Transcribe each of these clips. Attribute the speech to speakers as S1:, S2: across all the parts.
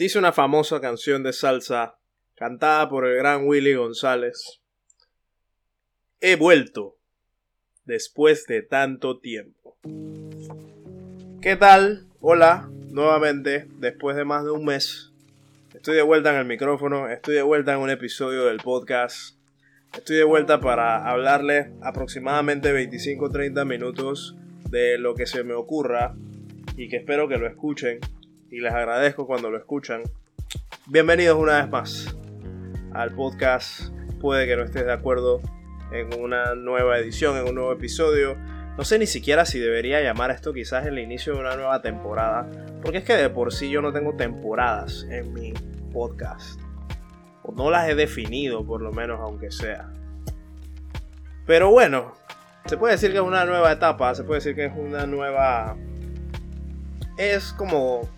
S1: Dice una famosa canción de salsa cantada por el gran Willy González. He vuelto después de tanto tiempo. ¿Qué tal? Hola, nuevamente, después de más de un mes. Estoy de vuelta en el micrófono, estoy de vuelta en un episodio del podcast. Estoy de vuelta para hablarles aproximadamente 25-30 minutos de lo que se me ocurra y que espero que lo escuchen y les agradezco cuando lo escuchan. Bienvenidos una vez más al podcast. Puede que no estés de acuerdo en una nueva edición, en un nuevo episodio. No sé ni siquiera si debería llamar esto quizás el inicio de una nueva temporada, porque es que de por sí yo no tengo temporadas en mi podcast. O no las he definido, por lo menos, aunque sea. Pero bueno, se puede decir que es una nueva etapa, se puede decir que es una nueva... Es como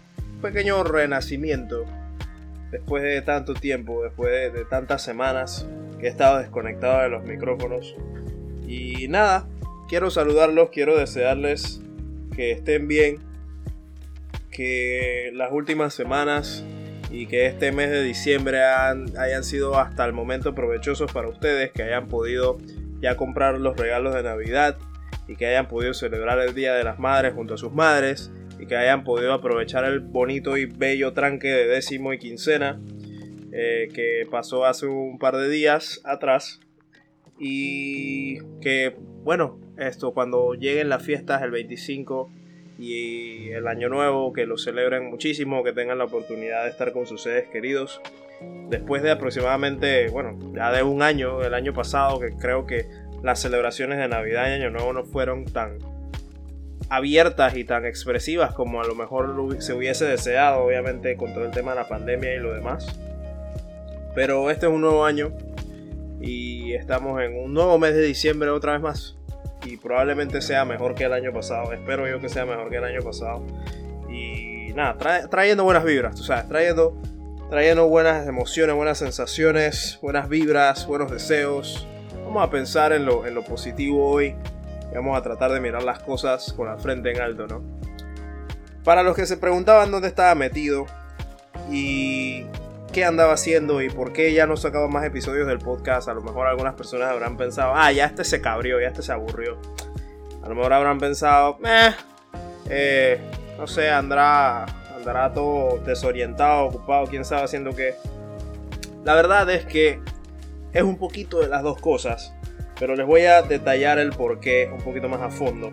S1: pequeño renacimiento después de tanto tiempo, después de, tantas semanas que he estado desconectado de los micrófonos. Y nada, quiero saludarlos, quiero desearles que estén bien, que las últimas semanas y que este mes de diciembre hayan sido hasta el momento provechosos para ustedes, que hayan podido ya comprar los regalos de Navidad y que hayan podido celebrar el Día de las Madres junto a sus madres y que hayan podido aprovechar el bonito y bello tranque de décimo y quincena eh, que pasó hace un par de días atrás. Y que bueno esto cuando lleguen las fiestas el 25 y el año nuevo que lo celebren muchísimo que tengan la oportunidad de estar con sus seres queridos. Después de aproximadamente bueno ya de un año el año pasado que creo que las celebraciones de navidad y año nuevo no fueron tan abiertas y tan expresivas como a lo mejor se hubiese deseado, obviamente con todo el tema de la pandemia y lo demás. Pero este es un nuevo año y estamos en un nuevo mes de diciembre otra vez más. Y probablemente sea mejor que el año pasado. Espero yo que sea mejor que el año pasado. Y nada, trayendo buenas vibras, sabes, trayendo, trayendo buenas emociones, buenas sensaciones, buenas vibras, buenos deseos. Vamos a pensar en lo, en lo positivo hoy vamos a tratar de mirar las cosas con la frente en alto, ¿no? Para los que se preguntaban dónde estaba metido y qué andaba haciendo y por qué ya no sacaba más episodios del podcast, a lo mejor algunas personas habrán pensado, ah, ya este se cabrió, ya este se aburrió. A lo mejor habrán pensado, eh, eh no sé, andará, andará todo desorientado, ocupado, quién sabe haciendo qué. La verdad es que es un poquito de las dos cosas pero les voy a detallar el porqué un poquito más a fondo.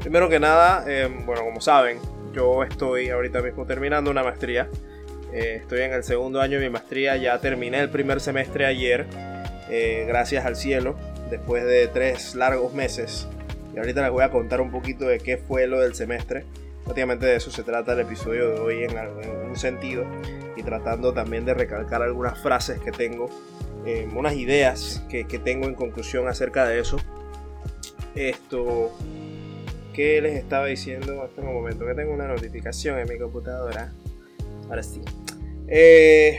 S1: Primero que nada, em, bueno, como saben, yo estoy ahorita mismo terminando una maestría. Eh, estoy en el segundo año de mi maestría, ya terminé el primer semestre ayer, eh, gracias al cielo, después de tres largos meses. Y ahorita les voy a contar un poquito de qué fue lo del semestre. Prácticamente de eso se trata el episodio de hoy en, en un sentido y tratando también de recalcar algunas frases que tengo eh, unas ideas que, tengo en conclusión acerca de eso. Esto, ¿qué les estaba diciendo? Hasta un momento que tengo una notificación en mi computadora. Ahora sí. Eh,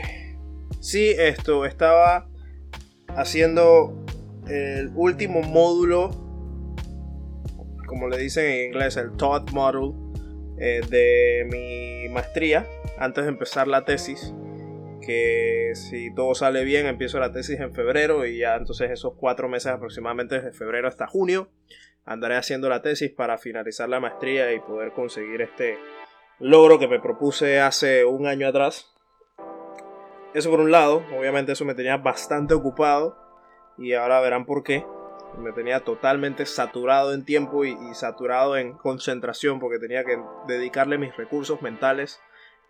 S1: sí, esto, estaba haciendo el último módulo, como le dicen en inglés, el Thought Model eh, de mi maestría, antes de empezar la tesis que si todo sale bien empiezo la tesis en febrero y ya entonces esos cuatro meses aproximadamente desde febrero hasta junio andaré haciendo la tesis para finalizar la maestría y poder conseguir este logro que me propuse hace un año atrás. Eso por un lado, obviamente eso me tenía bastante ocupado y ahora verán por qué. Me tenía totalmente saturado en tiempo y, y saturado en concentración porque tenía que dedicarle mis recursos mentales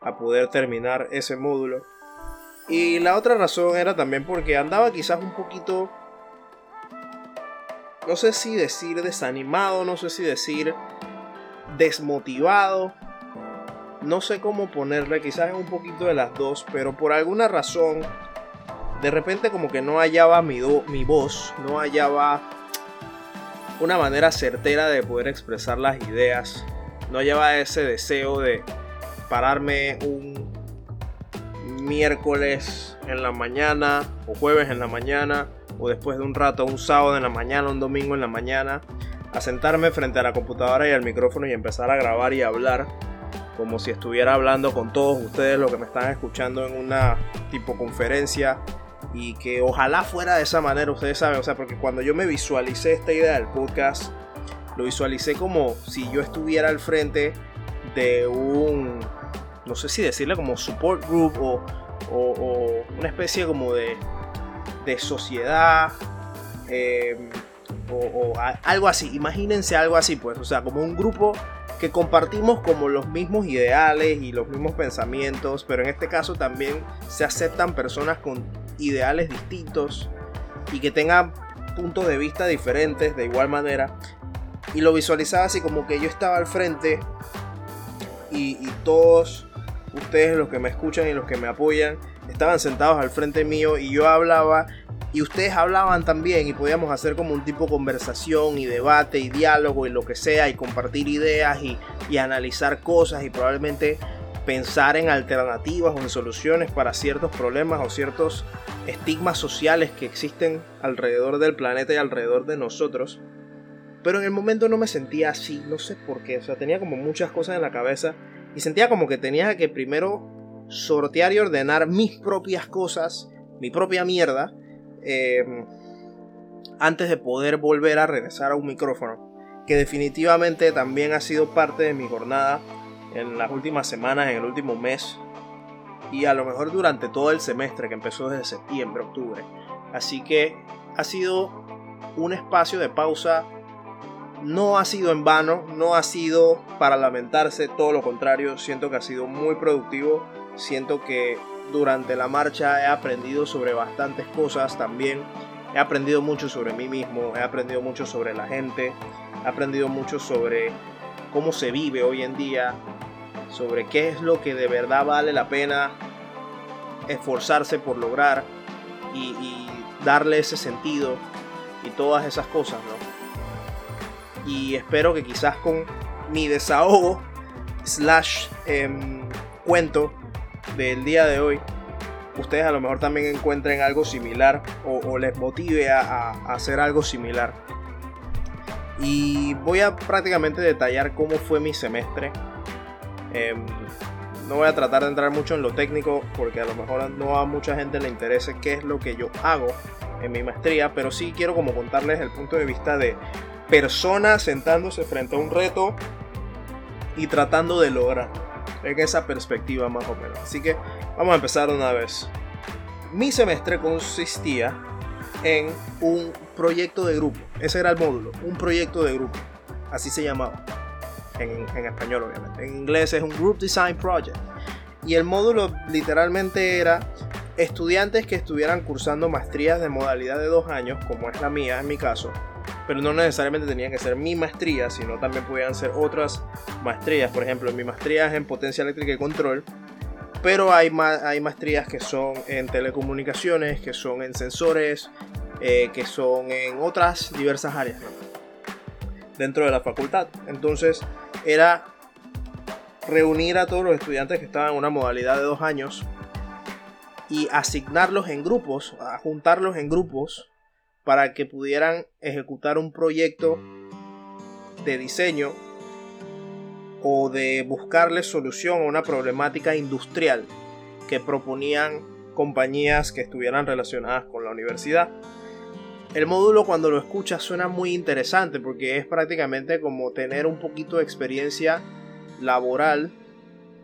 S1: a poder terminar ese módulo y la otra razón era también porque andaba quizás un poquito, no sé si decir desanimado, no sé si decir desmotivado, no sé cómo ponerle, quizás es un poquito de las dos, pero por alguna razón, de repente como que no hallaba mi, mi voz, no hallaba una manera certera de poder expresar las ideas, no hallaba ese deseo de pararme un miércoles en la mañana o jueves en la mañana o después de un rato, un sábado en la mañana, un domingo en la mañana, a sentarme frente a la computadora y al micrófono y empezar a grabar y hablar como si estuviera hablando con todos ustedes los que me están escuchando en una tipo conferencia y que ojalá fuera de esa manera, ustedes saben, o sea, porque cuando yo me visualicé esta idea del podcast, lo visualicé como si yo estuviera al frente de un, no sé si decirle como support group o, una especie como de, de sociedad eh, o, algo así, imagínense algo así, pues, o sea, como un grupo que compartimos como los mismos ideales y los mismos pensamientos, pero en este caso también se aceptan personas con ideales distintos y que tengan puntos de vista diferentes de igual manera. Y lo visualizaba así como que yo estaba al frente y, y todos ustedes los que me escuchan y los que me apoyan estaban sentados al frente mío y yo hablaba y ustedes hablaban también y podíamos hacer como un tipo de conversación y debate y diálogo y lo que sea y compartir ideas y, y analizar cosas y probablemente pensar en alternativas o en soluciones para ciertos problemas o ciertos estigmas sociales que existen alrededor del planeta y alrededor de nosotros. Pero en el momento no me sentía así, no sé por qué, o sea, tenía como muchas cosas en la cabeza y sentía como que tenía que primero sortear y ordenar mis propias cosas, mi propia mierda, Em, antes de poder volver a regresar a un micrófono, que definitivamente también ha sido parte de mi jornada en las últimas semanas, en el último mes y a lo mejor durante todo el semestre que empezó desde septiembre, octubre. Así que ha sido un espacio de pausa, no ha sido en vano, no ha sido para lamentarse, todo lo contrario, siento que ha sido muy productivo, siento que durante la marcha he aprendido sobre bastantes cosas también. He aprendido mucho sobre mí mismo, he aprendido mucho sobre la gente, he aprendido mucho sobre cómo se vive hoy en día, sobre qué es lo que de verdad vale la pena esforzarse por lograr y, darle ese sentido y todas esas cosas, ¿no? Y espero que quizás con mi desahogo slash em, cuento del día de hoy, ustedes a lo mejor también encuentren algo similar o, les motive a, hacer algo similar. Y voy a prácticamente detallar cómo fue mi semestre. Em, no voy a tratar de entrar mucho en lo técnico porque a lo mejor no a mucha gente le interese qué es lo que yo hago en mi maestría, pero sí quiero como contarles el punto de vista de personas sentándose frente a un reto y tratando de lograr en esa perspectiva más o menos. Así que vamos a empezar una vez. Mi semestre consistía en un proyecto de grupo. Ese era el módulo, un proyecto de grupo. Así se llamaba. En, en español, obviamente. En inglés es un Group Design Project. Y el módulo literalmente era estudiantes que estuvieran cursando maestrías de modalidad de dos años, como es la mía en mi caso, pero no necesariamente tenía que ser mi maestría, sino también podían ser otras maestrías. Por ejemplo, mi maestría es en potencia eléctrica y control, pero hay, hay maestrías que son en telecomunicaciones, que son en sensores, eh, que son en otras diversas áreas dentro de la facultad. Entonces era reunir a todos los estudiantes que estaban en una modalidad de dos años y asignarlos en grupos, juntarlos en grupos para que pudieran ejecutar un proyecto de diseño o de buscarle solución a una problemática industrial que proponían compañías que estuvieran relacionadas con la universidad. El módulo cuando lo escuchas suena muy interesante porque es prácticamente como tener un poquito de experiencia laboral.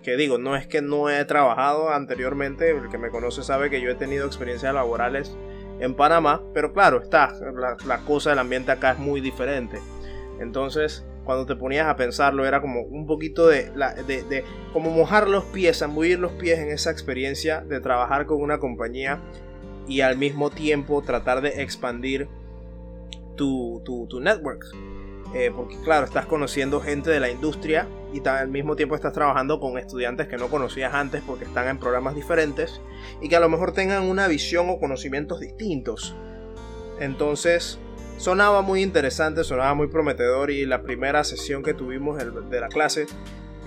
S1: Que digo, no es que no he trabajado anteriormente, el que me conoce sabe que yo he tenido experiencias laborales en Panamá, pero claro, está, la, cosa del ambiente acá es muy diferente. Entonces, cuando te ponías a pensarlo, era como un poquito de, de, de, como mojar los pies, ambullir los pies en esa experiencia de trabajar con una compañía y al mismo tiempo tratar de expandir tu, tu, tu network. Eh, porque claro, estás conociendo gente de la industria y al mismo tiempo estás trabajando con estudiantes que no conocías antes porque están en programas diferentes y que a lo mejor tengan una visión o conocimientos distintos. Entonces, sonaba muy interesante, sonaba muy prometedor y la primera sesión que tuvimos de la clase,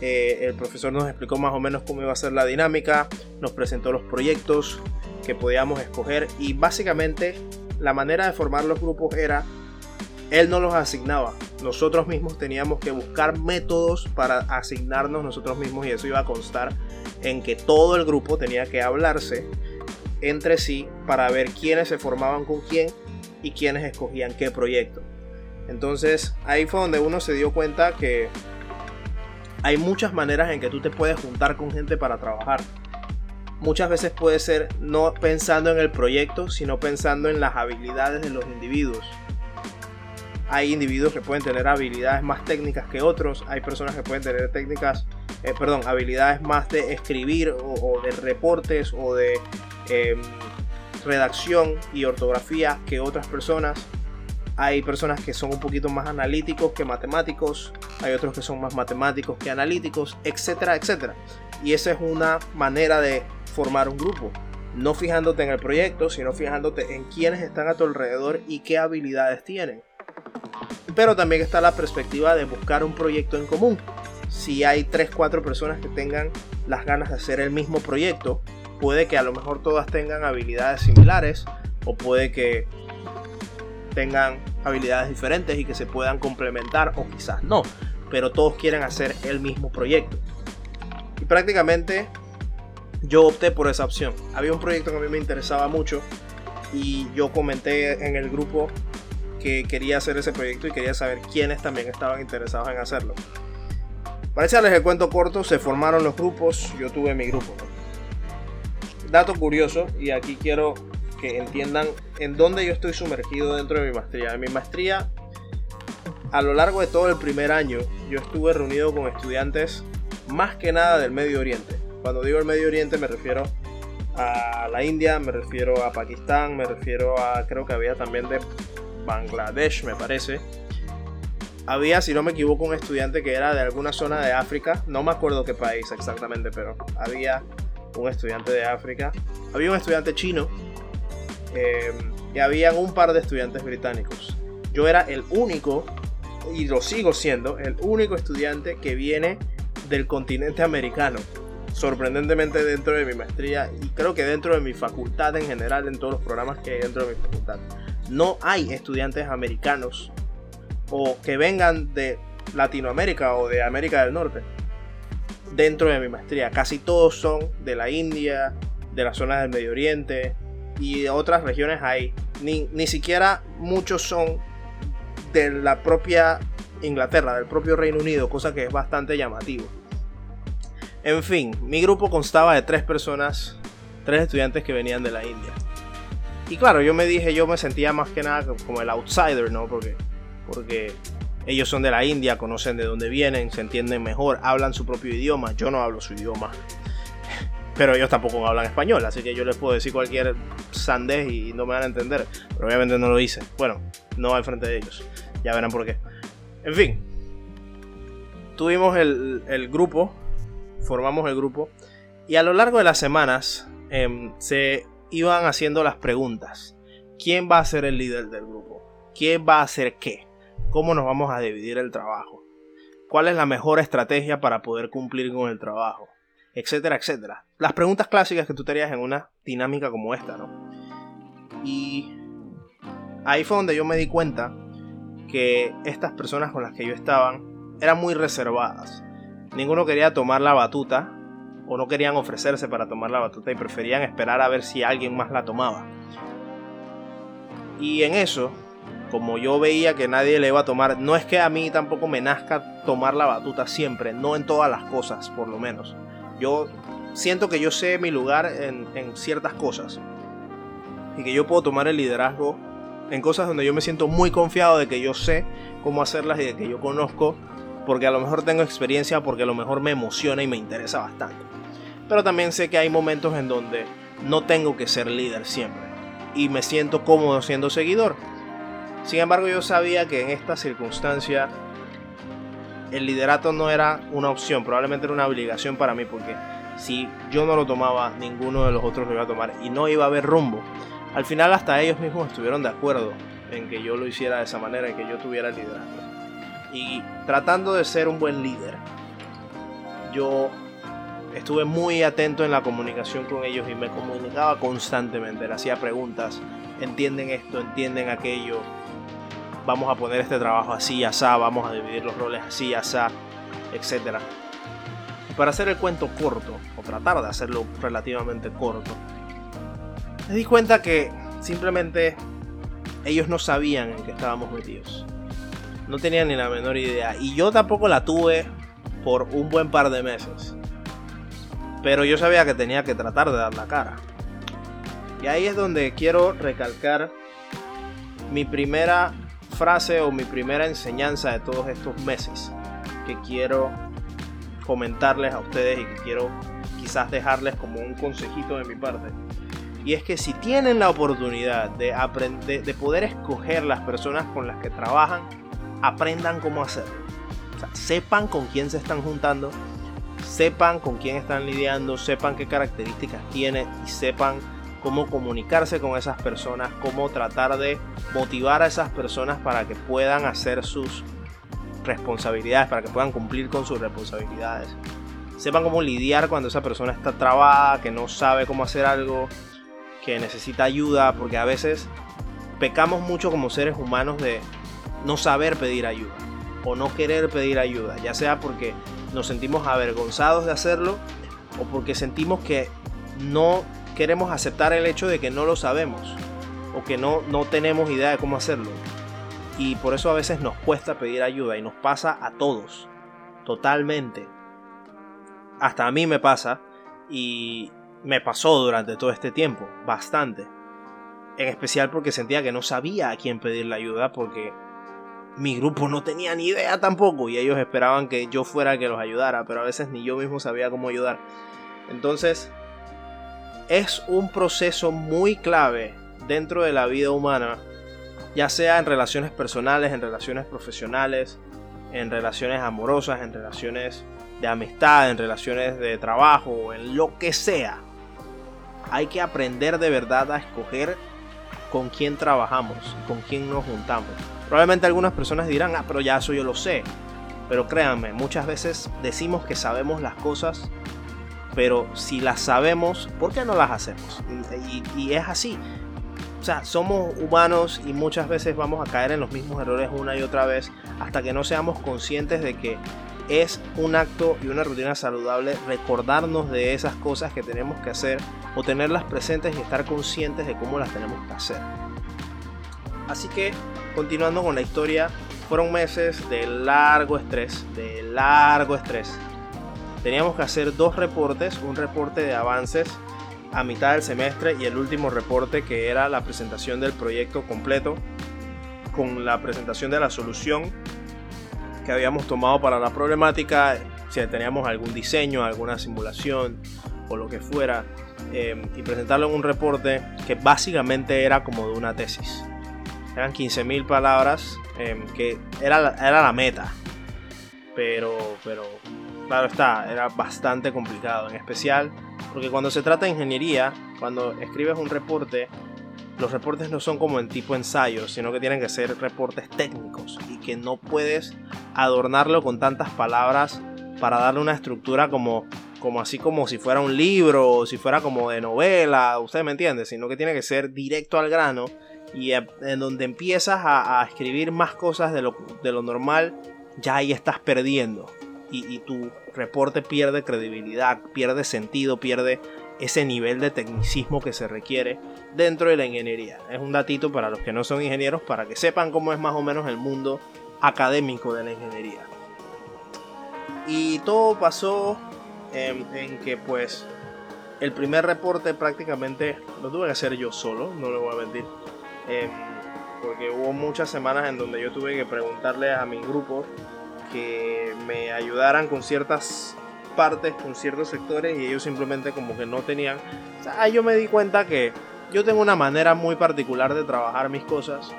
S1: eh, el profesor nos explicó más o menos cómo iba a ser la dinámica, nos presentó los proyectos que podíamos escoger y básicamente la manera de formar los grupos era, él no los asignaba, nosotros mismos teníamos que buscar métodos para asignarnos nosotros mismos y eso iba a constar en que todo el grupo tenía que hablarse entre sí para ver quiénes se formaban con quién y quiénes escogían qué proyecto. Entonces ahí fue donde uno se dio cuenta que hay muchas maneras en que tú te puedes juntar con gente para trabajar. Muchas veces puede ser no pensando en el proyecto, sino pensando en las habilidades de los individuos. Hay individuos que pueden tener habilidades más técnicas que otros, hay personas que pueden tener técnicas, eh, perdón, habilidades más de escribir o, de reportes o de em, redacción y ortografía que otras personas hay personas que son un poquito más analíticos que matemáticos, hay otros que son más matemáticos que analíticos, etcétera, etcétera. Y esa es una manera de formar un grupo. No fijándote en el proyecto, sino fijándote en quiénes están a tu alrededor y qué habilidades tienen. Pero también está la perspectiva de buscar un proyecto en común. Si hay 3-4 personas que tengan las ganas de hacer el mismo proyecto, puede que a lo mejor todas tengan habilidades similares o puede que tengan habilidades diferentes y que se puedan complementar o quizás no, pero todos quieren hacer el mismo proyecto. Y prácticamente yo opté por esa opción. Había un proyecto que a mí me interesaba mucho y yo comenté en el grupo que quería hacer ese proyecto y quería saber quiénes también estaban interesados en hacerlo. Para echarles el cuento corto, se formaron los grupos, yo tuve mi grupo. Dato curioso, y aquí quiero que entiendan en dónde yo estoy sumergido dentro de mi maestría. En mi maestría, a lo largo de todo el primer año, yo estuve reunido con estudiantes más que nada del Medio Oriente. Cuando digo el Medio Oriente me refiero a la India, me refiero a Pakistán, me refiero a, creo que había también de Bangladesh, me parece. Había, si no me equivoco, un estudiante que era de alguna zona de África, no me acuerdo qué país exactamente, pero había un estudiante de África. Había un estudiante chino eh, y habían un par de estudiantes británicos. Yo era el único, y lo sigo siendo, el único estudiante que viene del continente americano. Sorprendentemente dentro de mi maestría y creo que dentro de mi facultad en general, en todos los programas que hay dentro de mi facultad, no hay estudiantes americanos o que vengan de Latinoamérica o de América del Norte dentro de mi maestría. Casi todos son de la India, de las zonas del Medio Oriente, y de otras regiones hay. Ni, ni siquiera muchos son de la propia Inglaterra, del propio Reino Unido, cosa que es bastante llamativo. En fin, mi grupo constaba de tres personas, tres estudiantes que venían de la India. Y claro, yo me dije, yo me sentía más que nada como el outsider, ¿no? Porque, porque ellos son de la India, conocen de dónde vienen, se entienden mejor, hablan su propio idioma, yo no hablo su idioma. Pero ellos tampoco hablan español, así que yo les puedo decir cualquier sandez y no me van a entender. Pero obviamente no lo hice. Bueno, no al frente de ellos. Ya verán por qué. En fin. Tuvimos el, grupo. Formamos el grupo. Y a lo largo de las semanas em, se iban haciendo las preguntas. ¿Quién va a ser el líder del grupo? ¿Quién va a hacer qué? ¿Cómo nos vamos a dividir el trabajo? ¿Cuál es la mejor estrategia para poder cumplir con el trabajo? etcétera, etcétera. Las preguntas clásicas que tú te harías en una dinámica como esta, ¿no? Y ahí fue donde yo me di cuenta que estas personas con las que yo estaba eran muy reservadas. Ninguno quería tomar la batuta o no querían ofrecerse para tomar la batuta y preferían esperar a ver si alguien más la tomaba. Y en eso, como yo veía que nadie le iba a tomar, no es que a mí tampoco me nazca tomar la batuta siempre, no en todas las cosas por lo menos. Yo siento que yo sé mi lugar en, ciertas cosas y que yo puedo tomar el liderazgo en cosas donde yo me siento muy confiado de que yo sé cómo hacerlas y de que yo conozco, porque a lo mejor tengo experiencia, porque a lo mejor me emociona y me interesa bastante. Pero también sé que hay momentos en donde no tengo que ser líder siempre y me siento cómodo siendo seguidor. Sin embargo, yo sabía que en esta circunstancia el liderato no era una opción, probablemente era una obligación para mí, porque si yo no lo tomaba, ninguno de los otros lo iba a tomar y no iba a haber rumbo. Al final hasta ellos mismos estuvieron de acuerdo en que yo lo hiciera de esa manera, en que yo tuviera el liderazgo. Y tratando de ser un buen líder, yo estuve muy atento en la comunicación con ellos y me comunicaba constantemente, les hacía preguntas, entienden esto, entienden aquello, vamos a poner este trabajo así y así, vamos a dividir los roles así y así, etc. Para hacer el cuento corto, o tratar de hacerlo relativamente corto, me di cuenta que simplemente ellos no sabían en qué estábamos metidos. No tenían ni la menor idea. Y yo tampoco la tuve por un buen par de meses. Pero yo sabía que tenía que tratar de dar la cara. Y ahí es donde quiero recalcar mi primera frase o mi primera enseñanza de todos estos meses que quiero comentarles a ustedes y que quiero quizás dejarles como un consejito de mi parte. Y es que si tienen la oportunidad de, aprender, de poder escoger las personas con las que trabajan, aprendan cómo hacerlo. sepan con quién se están juntando, sepan con quién están lidiando, sepan qué características tiene y sepan cómo comunicarse con esas personas, cómo tratar de motivar a esas personas para que puedan hacer sus responsabilidades, para que puedan cumplir con sus responsabilidades. Sepan cómo lidiar cuando esa persona está trabada, que no sabe cómo hacer algo, que necesita ayuda, porque a veces pecamos mucho como seres humanos de no saber pedir ayuda o no querer pedir ayuda, ya sea porque nos sentimos avergonzados de hacerlo o porque sentimos que no queremos aceptar el hecho de que no lo sabemos o que no, no tenemos idea de cómo hacerlo. Y por eso a veces nos cuesta pedir ayuda y nos pasa a todos, totalmente. Hasta a mí me pasa y me pasó durante todo este tiempo, bastante. En especial porque sentía que no sabía a quién pedirle ayuda porque mi grupo no tenía ni idea tampoco y ellos esperaban que yo fuera el que los ayudara, pero a veces ni yo mismo sabía cómo ayudar. Entonces, es un proceso muy clave dentro de la vida humana, ya sea en relaciones personales, en relaciones profesionales, en relaciones amorosas, en relaciones de amistad, en relaciones de trabajo, en lo que sea. Hay que aprender de verdad a escoger con quién trabajamos, con quién nos juntamos. Probablemente algunas personas dirán, ah, pero ya eso yo lo sé. Pero créanme, muchas veces decimos que sabemos las cosas pero si las sabemos, ¿por qué no las hacemos? Y, es así. O sea, somos humanos y muchas veces vamos a caer en los mismos errores una y otra vez hasta que no seamos conscientes de que es un acto y una rutina saludable recordarnos de esas cosas que tenemos que hacer o tenerlas presentes y estar conscientes de cómo las tenemos que hacer. Así que, continuando con la historia, fueron meses de largo estrés, de largo estrés, teníamos que hacer dos reportes, un reporte de avances a mitad del semestre y el último reporte que era la presentación del proyecto completo con la presentación de la solución que habíamos tomado para la problemática, si teníamos algún diseño, alguna simulación o lo que fuera, em, y presentarlo en un reporte que básicamente era como de una tesis. Eran 15.000 palabras, em, que era, era la meta, pero, pero claro está, era bastante complicado, en especial porque cuando se trata de ingeniería, cuando escribes un reporte, los reportes no son como en tipo ensayo, sino que tienen que ser reportes técnicos y que no puedes adornarlo con tantas palabras para darle una estructura como, como así como si fuera un libro o si fuera como de novela, usted me entiende, sino que tiene que ser directo al grano y en donde empiezas a, escribir más cosas de lo, de lo normal, ya ahí estás perdiendo y, tu reporte pierde credibilidad, pierde sentido, pierde ese nivel de tecnicismo que se requiere dentro de la ingeniería. Es un datito para los que no son ingenieros para que sepan cómo es más o menos el mundo académico de la ingeniería. Y todo pasó en, que pues el primer reporte prácticamente lo tuve que hacer yo solo, no lo voy a mentir. Em, porque hubo muchas semanas en donde yo tuve que preguntarle a mi grupo que me ayudaran con ciertas partes, con ciertos sectores y ellos simplemente como que no tenían... O sea, yo me di cuenta que yo tengo una manera muy particular de trabajar mis cosas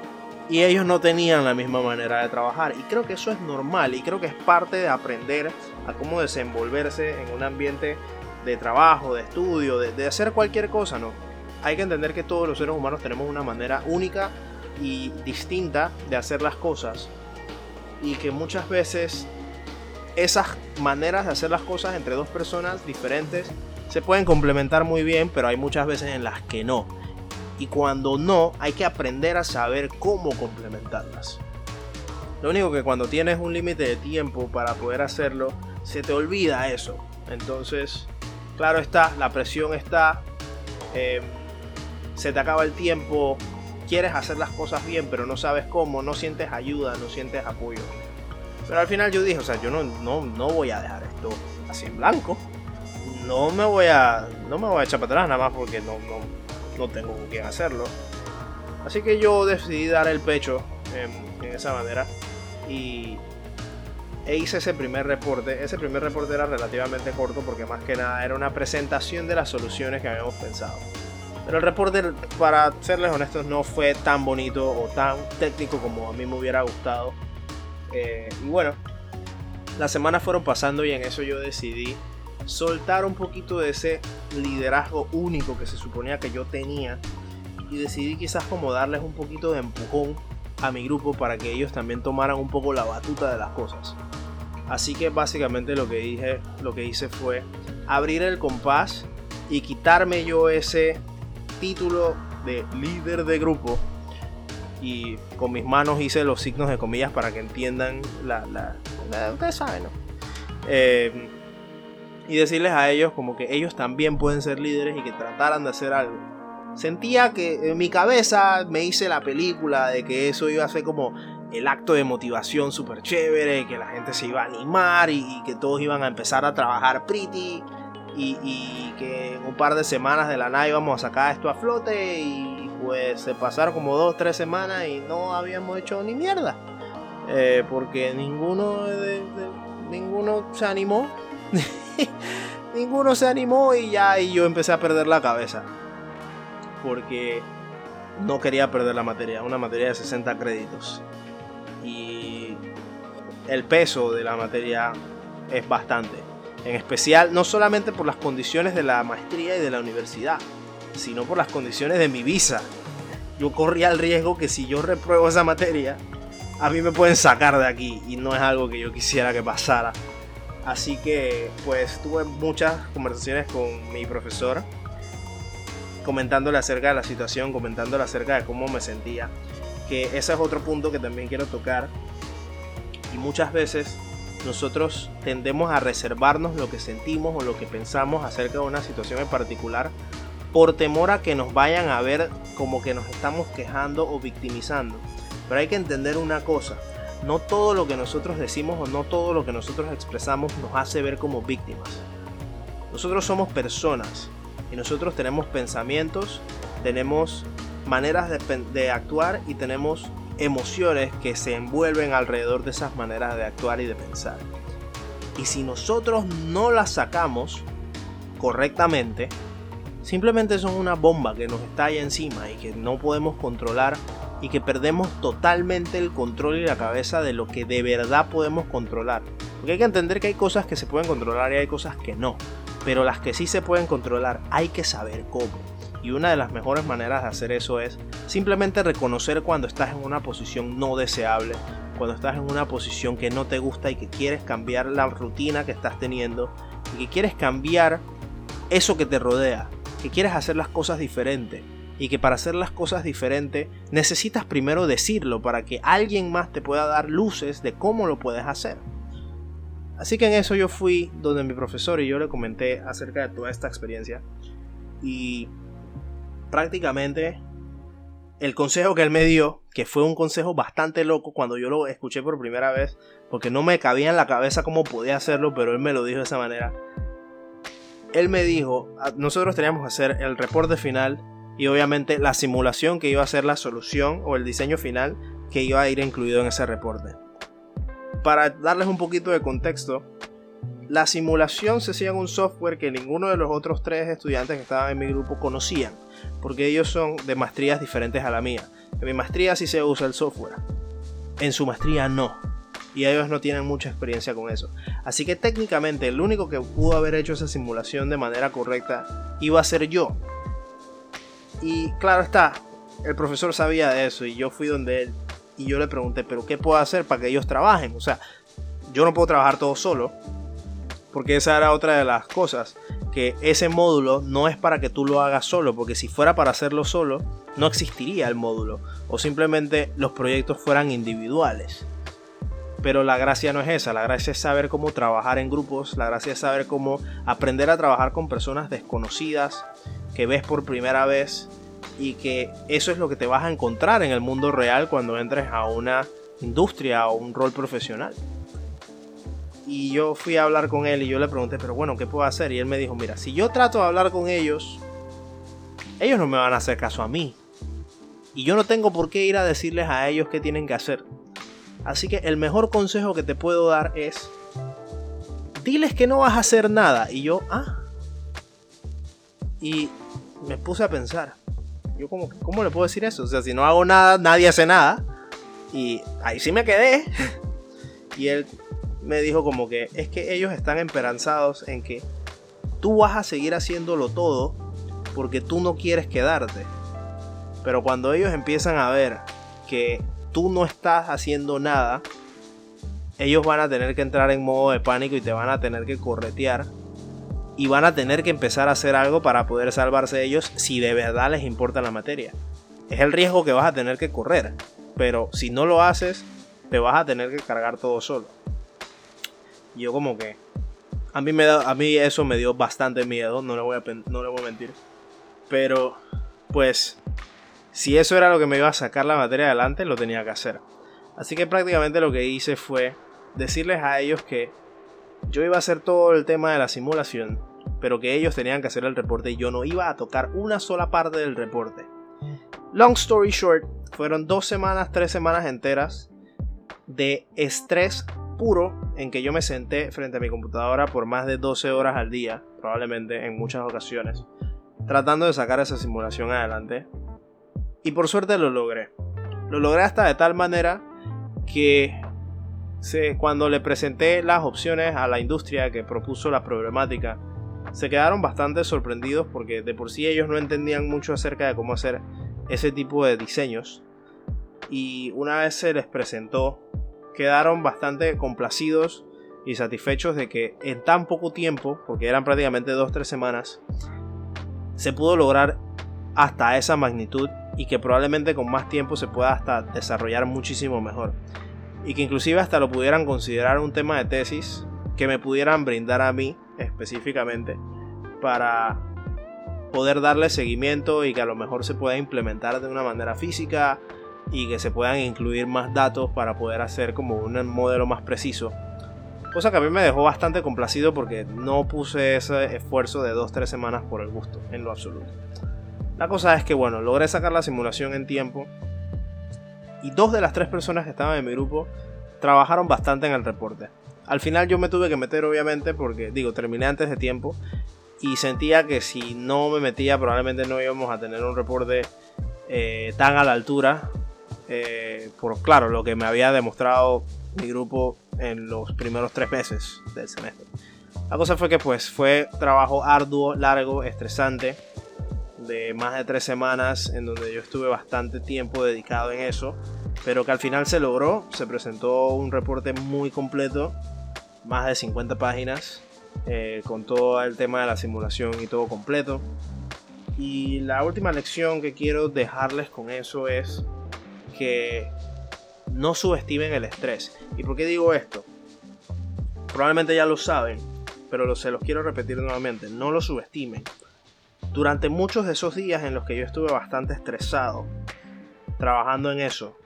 S1: y ellos no tenían la misma manera de trabajar y creo que eso es normal y creo que es parte de aprender a cómo desenvolverse en un ambiente de trabajo, de estudio, de, de hacer cualquier cosa, ¿no? Hay que entender que todos los seres humanos tenemos una manera única y distinta de hacer las cosas y que muchas veces esas maneras de hacer las cosas entre dos personas diferentes se pueden complementar muy bien, pero hay muchas veces en las que no. Y cuando no, hay que aprender a saber cómo complementarlas. Lo único que cuando tienes un límite de tiempo para poder hacerlo, se te olvida eso. Entonces, claro está, la presión está, eh, se te acaba el tiempo, quieres hacer las cosas bien, pero no sabes cómo, no sientes ayuda, no sientes apoyo. Pero al final yo dije, o sea, yo no, no, no voy a dejar esto así en blanco. No me voy a, no me voy a echar para atrás nada más porque no, no, no tengo con quién hacerlo. Así que yo decidí dar el pecho en, esa manera y e hice ese primer reporte. Ese primer reporte era relativamente corto porque más que nada era una presentación de las soluciones que habíamos pensado. Pero el reporte, para serles honestos, no fue tan bonito o tan técnico como a mí me hubiera gustado. Eh, y bueno, las semanas fueron pasando y en eso yo decidí soltar un poquito de ese liderazgo único que se suponía que yo tenía y decidí quizás como darles un poquito de empujón a mi grupo para que ellos también tomaran un poco la batuta de las cosas. Así que básicamente lo que dije, lo que hice fue abrir el compás y quitarme yo ese título de líder de grupo. Y con mis manos hice los signos de comillas para que entiendan la, la, ustedes saben, eh, y decirles a ellos como que ellos también pueden ser líderes y que trataran de hacer algo. Sentía que en mi cabeza me hice la película de que eso iba a ser como el acto de motivación súper chévere, que la gente se iba a animar y, que todos iban a empezar a trabajar pretty y, que en un par de semanas de la nada íbamos a sacar esto a flote y pues se pasaron como dos, tres semanas y no habíamos hecho ni mierda. Eh, porque ninguno, ninguno se animó. ninguno se animó y ya y yo empecé a perder la cabeza. Porque no quería perder la materia, una materia de 60 créditos y el peso de la materia es bastante. En especial, no solamente por las condiciones de la maestría y de la universidad, sino por las condiciones de mi visa. Yo corría el riesgo que si yo repruebo esa materia, a mí me pueden sacar de aquí y no es algo que yo quisiera que pasara. Así que pues tuve muchas conversaciones con mi profesor comentándole acerca de la situación, comentándole acerca de cómo me sentía que ese es otro punto que también quiero tocar. Y muchas veces nosotros tendemos a reservarnos lo que sentimos o lo que pensamos acerca de una situación en particular por temor a que nos vayan a ver como que nos estamos quejando o victimizando. Pero hay que entender una cosa, no todo lo que nosotros decimos o no todo lo que nosotros expresamos nos hace ver como víctimas. Nosotros somos personas y nosotros tenemos pensamientos, tenemos maneras de, actuar y tenemos emociones que se envuelven alrededor de esas maneras de actuar y de pensar. Y si nosotros no las sacamos correctamente, simplemente son una bomba que nos ahí encima y que no podemos controlar y que perdemos totalmente el control y la cabeza de lo que de verdad podemos controlar. Porque hay que entender que hay cosas que se pueden controlar y hay cosas que no. Pero las que sí se pueden controlar hay que saber cómo. Y una de las mejores maneras de hacer eso es simplemente reconocer cuando estás en una posición no deseable, cuando estás en una posición que no te gusta y que quieres cambiar la rutina que estás teniendo y que quieres cambiar eso que te rodea, que quieres hacer las cosas diferentes y que para hacer las cosas diferentes necesitas primero decirlo para que alguien más te pueda dar luces de cómo lo puedes hacer. Así que en eso yo fui donde mi profesor y yo le comenté acerca de toda esta experiencia y prácticamente el consejo que él me dio, que fue un consejo bastante loco cuando yo lo escuché por primera vez, porque no me cabía en la cabeza cómo podía hacerlo, pero él me lo dijo de esa manera. Él me dijo, ah, nosotros teníamos que hacer el reporte final y obviamente la simulación que iba a ser la solución o el diseño final que iba a ir incluido en ese reporte. Para darles un poquito de contexto, la simulación se hacía en un software que ninguno de los otros tres estudiantes que estaban en mi grupo conocían porque ellos son de maestrías diferentes a la mía. En mi maestría sí se usa el software, en su maestría no. Y ellos no tienen mucha experiencia con eso. Así que técnicamente el único que pudo haber hecho esa simulación de manera correcta iba a ser yo. Y claro está, el profesor sabía de eso y yo fui donde él y yo le pregunté, pero ¿qué puedo hacer para que ellos trabajen? O sea, yo no puedo trabajar todo solo, porque esa era otra de las cosas que ese módulo no es para que tú lo hagas solo, porque si fuera para hacerlo solo, no existiría el módulo, o simplemente los proyectos fueran individuales. Pero la gracia no es esa, la gracia es saber cómo trabajar en grupos, la gracia es saber cómo aprender a trabajar con personas desconocidas que ves por primera vez y que eso es lo que te vas a encontrar en el mundo real cuando entres a una industria o un rol profesional. Y yo fui a hablar con él y yo le pregunté, pero bueno, ¿qué puedo hacer? Y él me dijo, mira, si yo trato de hablar con ellos, ellos no me van a hacer caso a mí. Y yo no tengo por qué ir a decirles a ellos qué tienen que hacer. Así que el mejor consejo que te puedo dar es, diles que no vas a hacer nada. Y yo, ah. Y me puse a pensar, yo como, ¿cómo le puedo decir eso? O sea, si no hago nada, nadie hace nada. Y ahí sí me quedé. y él me dijo como que es que ellos están esperanzados en que tú vas a seguir haciéndolo todo porque tú no quieres quedarte. Pero cuando ellos empiezan a ver que tú no estás haciendo nada, ellos van a tener que entrar en modo de pánico y te van a tener que corretear. Y van a tener que empezar a hacer algo para poder salvarse ellos si de verdad les importa la materia. Es el riesgo que vas a tener que correr. Pero si no lo haces, te vas a tener que cargar todo solo. Yo como que... A mí, me a mí eso me dio bastante miedo, no le, voy a, no le voy a mentir. Pero, pues, si eso era lo que me iba a sacar la materia adelante, lo tenía que hacer. Así que prácticamente lo que hice fue decirles a ellos que yo iba a hacer todo el tema de la simulación, pero que ellos tenían que hacer el reporte y yo no iba a tocar una sola parte del reporte. Long story short, fueron dos semanas, tres semanas enteras de estrés puro en que yo me senté frente a mi computadora por más de 12 horas al día, probablemente en muchas ocasiones, tratando de sacar esa simulación adelante. Y por suerte lo logré. Lo logré hasta de tal manera que cuando le presenté las opciones a la industria que propuso la problemática, se quedaron bastante sorprendidos porque de por sí ellos no entendían mucho acerca de cómo hacer ese tipo de diseños. Y una vez se les presentó, quedaron bastante complacidos y satisfechos de que en tan poco tiempo, porque eran prácticamente 2-3 semanas, se pudo lograr hasta esa magnitud y que probablemente con más tiempo se pueda hasta desarrollar muchísimo mejor. Y que inclusive hasta lo pudieran considerar un tema de tesis que me pudieran brindar a mí específicamente para poder darle seguimiento y que a lo mejor se pueda implementar de una manera física y que se puedan incluir más datos para poder hacer como un modelo más preciso. Cosa que a mí me dejó bastante complacido porque no puse ese esfuerzo de 2-3 semanas por el gusto, en lo absoluto. La cosa es que bueno, logré sacar la simulación en tiempo y dos de las tres personas que estaban en mi grupo trabajaron bastante en el reporte. Al final yo me tuve que meter obviamente porque digo, terminé antes de tiempo y sentía que si no me metía probablemente no íbamos a tener un reporte eh, tan a la altura. Eh, por claro, lo que me había demostrado mi grupo en los primeros tres meses del semestre. La cosa fue que pues fue trabajo arduo, largo, estresante, de más de tres semanas en donde yo estuve bastante tiempo dedicado en eso, pero que al final se logró, se presentó un reporte muy completo, más de 50 páginas, eh, con todo el tema de la simulación y todo completo. Y la última lección que quiero dejarles con eso es que no subestimen el estrés. ¿Y por qué digo esto? Probablemente ya lo saben, pero se los quiero repetir nuevamente. No lo subestimen. Durante muchos de esos días en los que yo estuve bastante estresado, trabajando en eso,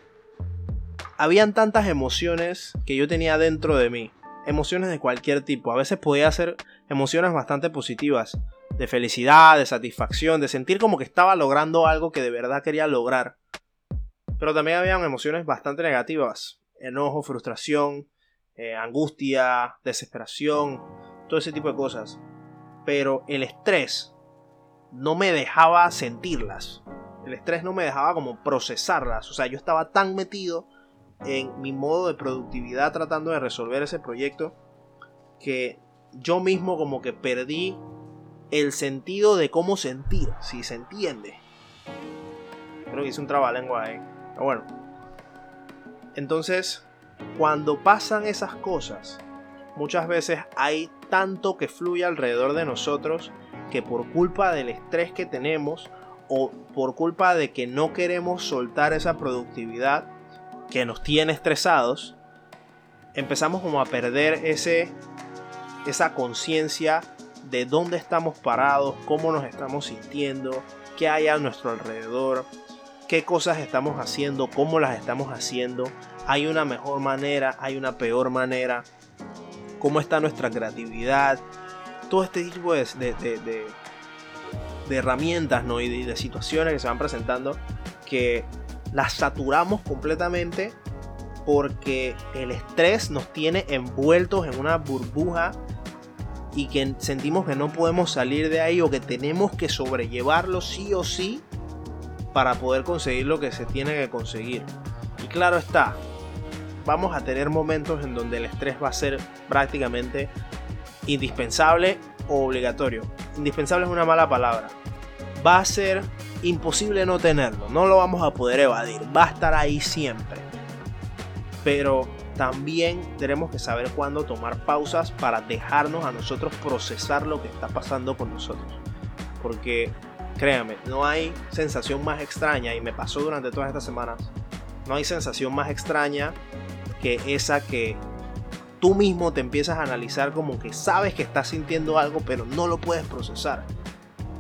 S1: habían tantas emociones que yo tenía dentro de mí emociones de cualquier tipo. A veces podía ser emociones bastante positivas, de felicidad, de satisfacción, de sentir como que estaba logrando algo que de verdad quería lograr. Pero también habían emociones bastante negativas, enojo, frustración, eh, angustia, desesperación, todo ese tipo de cosas. Pero el estrés no me dejaba sentirlas. El estrés no me dejaba como procesarlas. O sea, yo estaba tan metido en mi modo de productividad tratando de resolver ese proyecto que yo mismo como que perdí el sentido de cómo sentir, si se entiende. Creo que hice un trabalengua ahí. Pero bueno. Entonces, cuando pasan esas cosas, muchas veces hay tanto que fluye alrededor de nosotros que por culpa del estrés que tenemos o por culpa de que no queremos soltar esa productividad, que nos tiene estresados, empezamos como a perder ese, esa conciencia de dónde estamos parados, cómo nos estamos sintiendo, qué hay a nuestro alrededor, qué cosas estamos haciendo, cómo las estamos haciendo, hay una mejor manera, hay una peor manera, cómo está nuestra creatividad, todo este tipo de, de, herramientas ¿no? y de, situaciones que se van presentando que las saturamos completamente porque el estrés nos tiene envueltos en una burbuja y que sentimos que no podemos salir de ahí o que tenemos que sobrellevarlo sí o sí para poder conseguir lo que se tiene que conseguir. Y claro está, vamos a tener momentos en donde el estrés va a ser prácticamente indispensable o obligatorio. Indispensable es una mala palabra. Va a ser imposible no tenerlo, no lo vamos a poder evadir, va a estar ahí siempre. Pero también tenemos que saber cuándo tomar pausas para dejarnos a nosotros procesar lo que está pasando con nosotros. Porque créanme, no hay sensación más extraña, y me pasó durante todas estas semanas, no hay sensación más extraña que esa que tú mismo te empiezas a analizar como que sabes que estás sintiendo algo, pero no lo puedes procesar.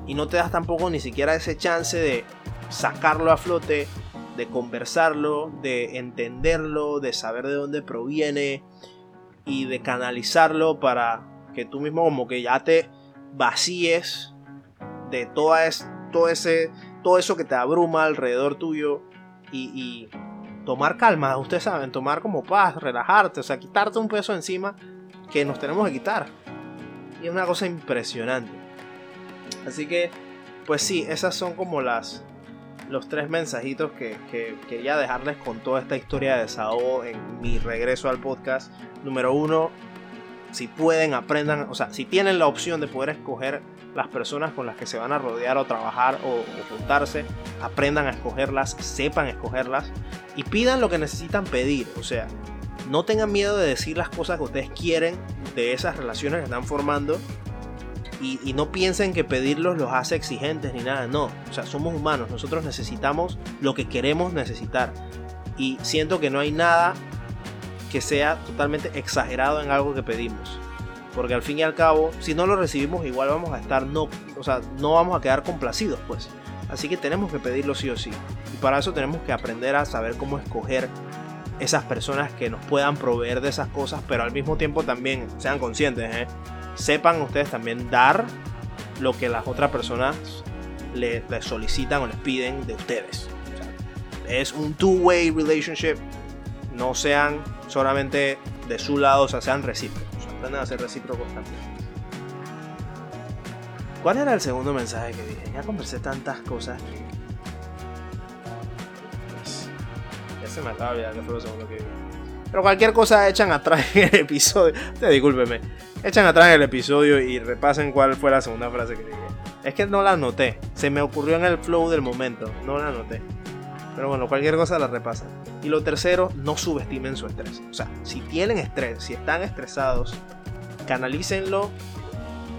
S1: Y no te das tampoco ni siquiera ese chance de sacarlo a flote de conversarlo, de entenderlo, de saber de dónde proviene y de canalizarlo para que tú mismo como que ya te vacíes de toda es, todo, ese, todo eso que te abruma alrededor tuyo y, tomar calma, ustedes saben, tomar como paz, relajarte, o sea, quitarte un peso encima que nos tenemos que quitar. Y es una cosa impresionante. Así que, pues sí, esas son como las, los tres mensajitos que, quería dejarles con toda esta historia de desahogo en mi regreso al podcast. Número uno, si pueden, aprendan, o sea, si tienen la opción de poder escoger las personas con las que se van a rodear o trabajar o, o, juntarse, aprendan a escogerlas, sepan escogerlas y pidan lo que necesitan pedir. O sea, no tengan miedo de decir las cosas que ustedes quieren de esas relaciones que están formando y, no piensen que pedirlos los hace exigentes ni nada, no. O sea, somos humanos, nosotros necesitamos lo que queremos necesitar. Y siento que no hay nada que sea totalmente exagerado en algo que pedimos. Porque al fin y al cabo, si no lo recibimos, igual vamos a estar, no, o sea, no vamos a quedar complacidos, pues. Así que tenemos que pedirlo sí o sí. Y para eso tenemos que aprender a saber cómo escoger esas personas que nos puedan proveer de esas cosas, pero al mismo tiempo también sean conscientes, ¿eh? sepan ustedes también dar lo que las otras personas les, solicitan o les piden de ustedes. es un two-way relationship. No sean solamente de su lado, o sea, sean recíprocos. aprendan a ser recíprocos también. ¿Cuál era el segundo mensaje que dije? Ya conversé tantas cosas que. Pues, ya se me acaba olvidar fue lo segundo que dije. Pero cualquier cosa echan atrás en el episodio. Te discúlpeme. Echan atrás en el episodio y repasen cuál fue la segunda frase que dije. Es que no la anoté. Se me ocurrió en el flow del momento. No la anoté. Pero bueno, cualquier cosa la repasan. Y lo tercero, no subestimen su estrés. O sea, si tienen estrés, si están estresados, canalícenlo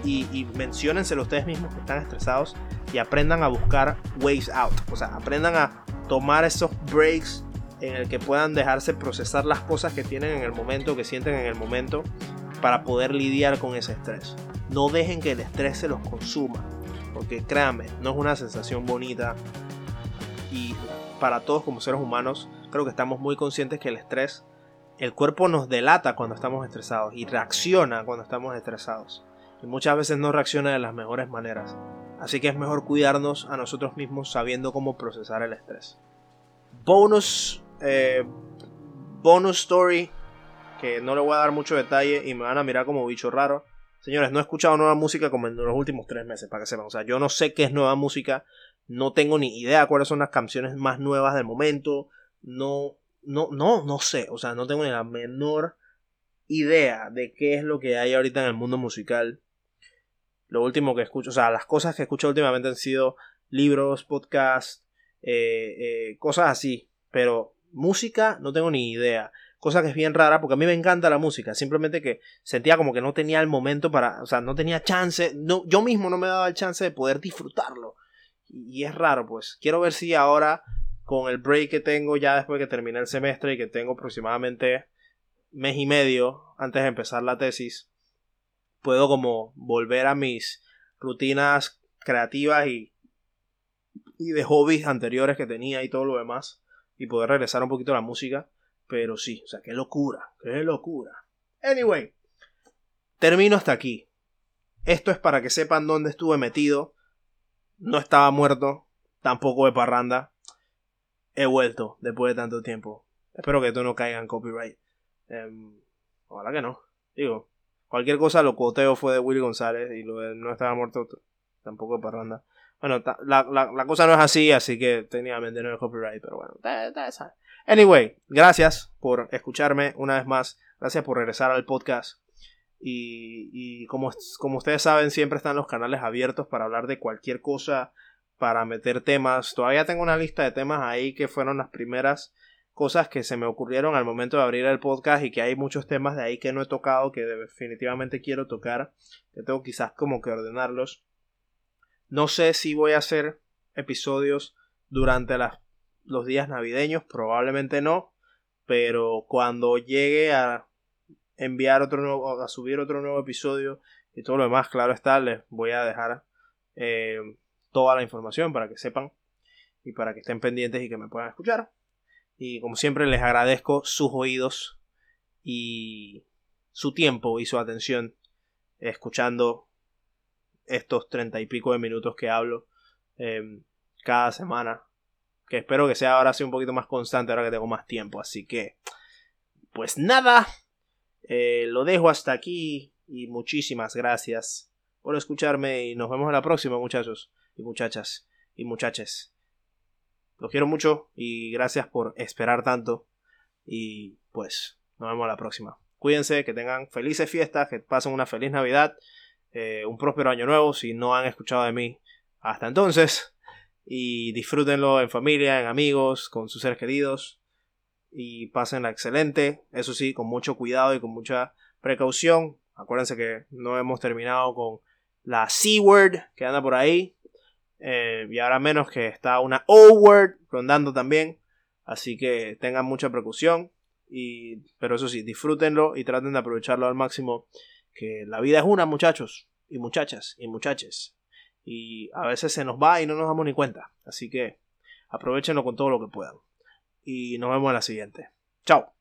S1: y, y ustedes mismos que están estresados y aprendan a buscar ways out. O sea, aprendan a tomar esos breaks en el que puedan dejarse procesar las cosas que tienen en el momento, que sienten en el momento, para poder lidiar con ese estrés. No dejen que el estrés se los consuma, porque créanme, no es una sensación bonita. Y para todos como seres humanos, creo que estamos muy conscientes que el estrés, el cuerpo nos delata cuando estamos estresados y reacciona cuando estamos estresados. Y muchas veces no reacciona de las mejores maneras. Así que es mejor cuidarnos a nosotros mismos sabiendo cómo procesar el estrés. Bonus eh, bonus story, que no le voy a dar mucho detalle y me van a mirar como bicho raro. Señores, no he escuchado nueva música como en los últimos tres meses, para que sepan. O sea, yo no sé qué es nueva música, no tengo ni idea cuáles son las canciones más nuevas del momento. No, no, no, no sé. O sea, no tengo ni la menor idea de qué es lo que hay ahorita en el mundo musical. Lo último que escucho, o sea, las cosas que escucho últimamente han sido libros, podcasts, eh, eh, cosas así. Pero Música, no tengo ni idea. Cosa que es bien rara porque a mí me encanta la música. Simplemente que sentía como que no tenía el momento para. O sea, no tenía chance. No, yo mismo no me daba el chance de poder disfrutarlo. Y, es raro, pues. Quiero ver si ahora, con el break que tengo ya después que terminé el semestre y que tengo aproximadamente mes y medio antes de empezar la tesis, puedo como volver a mis rutinas creativas y, y de hobbies anteriores que tenía y todo lo demás y poder regresar un poquito a la música. Pero sí, o sea, qué locura, qué locura. Anyway, termino hasta aquí. Esto es para que sepan dónde estuve metido. No estaba muerto, tampoco de parranda. He vuelto después de tanto tiempo. Espero que esto no caiga en copyright. Um, ojalá que no. Digo, cualquier cosa lo cuoteo fue de Willy González y lo de no estaba muerto tampoco de parranda. Bueno, la, la, cosa no es así, así que técnicamente no es copyright, pero bueno. Anyway, gracias por escucharme una vez más. Gracias por regresar al podcast. Y, como, como ustedes saben, siempre están los canales abiertos para hablar de cualquier cosa, para meter temas. Todavía tengo una lista de temas ahí que fueron las primeras cosas que se me ocurrieron al momento de abrir el podcast y que hay muchos temas de ahí que no he tocado que definitivamente quiero tocar, que tengo quizás como que ordenarlos. No sé si voy a hacer episodios durante los días navideños, probablemente no, pero cuando llegue a enviar otro nuevo, a subir otro nuevo episodio y todo lo demás, claro está, les voy a dejar eh, toda la información para que sepan y para que estén pendientes y que me puedan escuchar. Y como siempre les agradezco sus oídos y su tiempo y su atención escuchando estos treinta y pico de minutos que hablo em, cada semana. Que espero que sea ahora sí un poquito más constante ahora que tengo más tiempo. Así que, pues nada, eh, lo dejo hasta aquí y muchísimas gracias por escucharme y nos vemos en la próxima muchachos y muchachas y muchaches. Los quiero mucho y gracias por esperar tanto. Y pues nos vemos la próxima. Cuídense, que tengan felices fiestas, que pasen una feliz Navidad, eh, un próspero año nuevo si no han escuchado de mí hasta entonces. Y disfrútenlo en familia, en amigos, con sus seres queridos. Y pásenla excelente. Eso sí, con mucho cuidado y con mucha precaución. Acuérdense que no hemos terminado con la C-word que anda por ahí. Eh, y ahora menos que está una O-word rondando también. Así que tengan mucha precaución. Y, pero eso sí, disfrútenlo y traten de aprovecharlo al máximo. Que la vida es una, muchachos, y muchachas, y muchaches. Y a veces se nos va y no nos damos ni cuenta. Así que aprovechenlo con todo lo que puedan. Y nos vemos en la siguiente. Chao.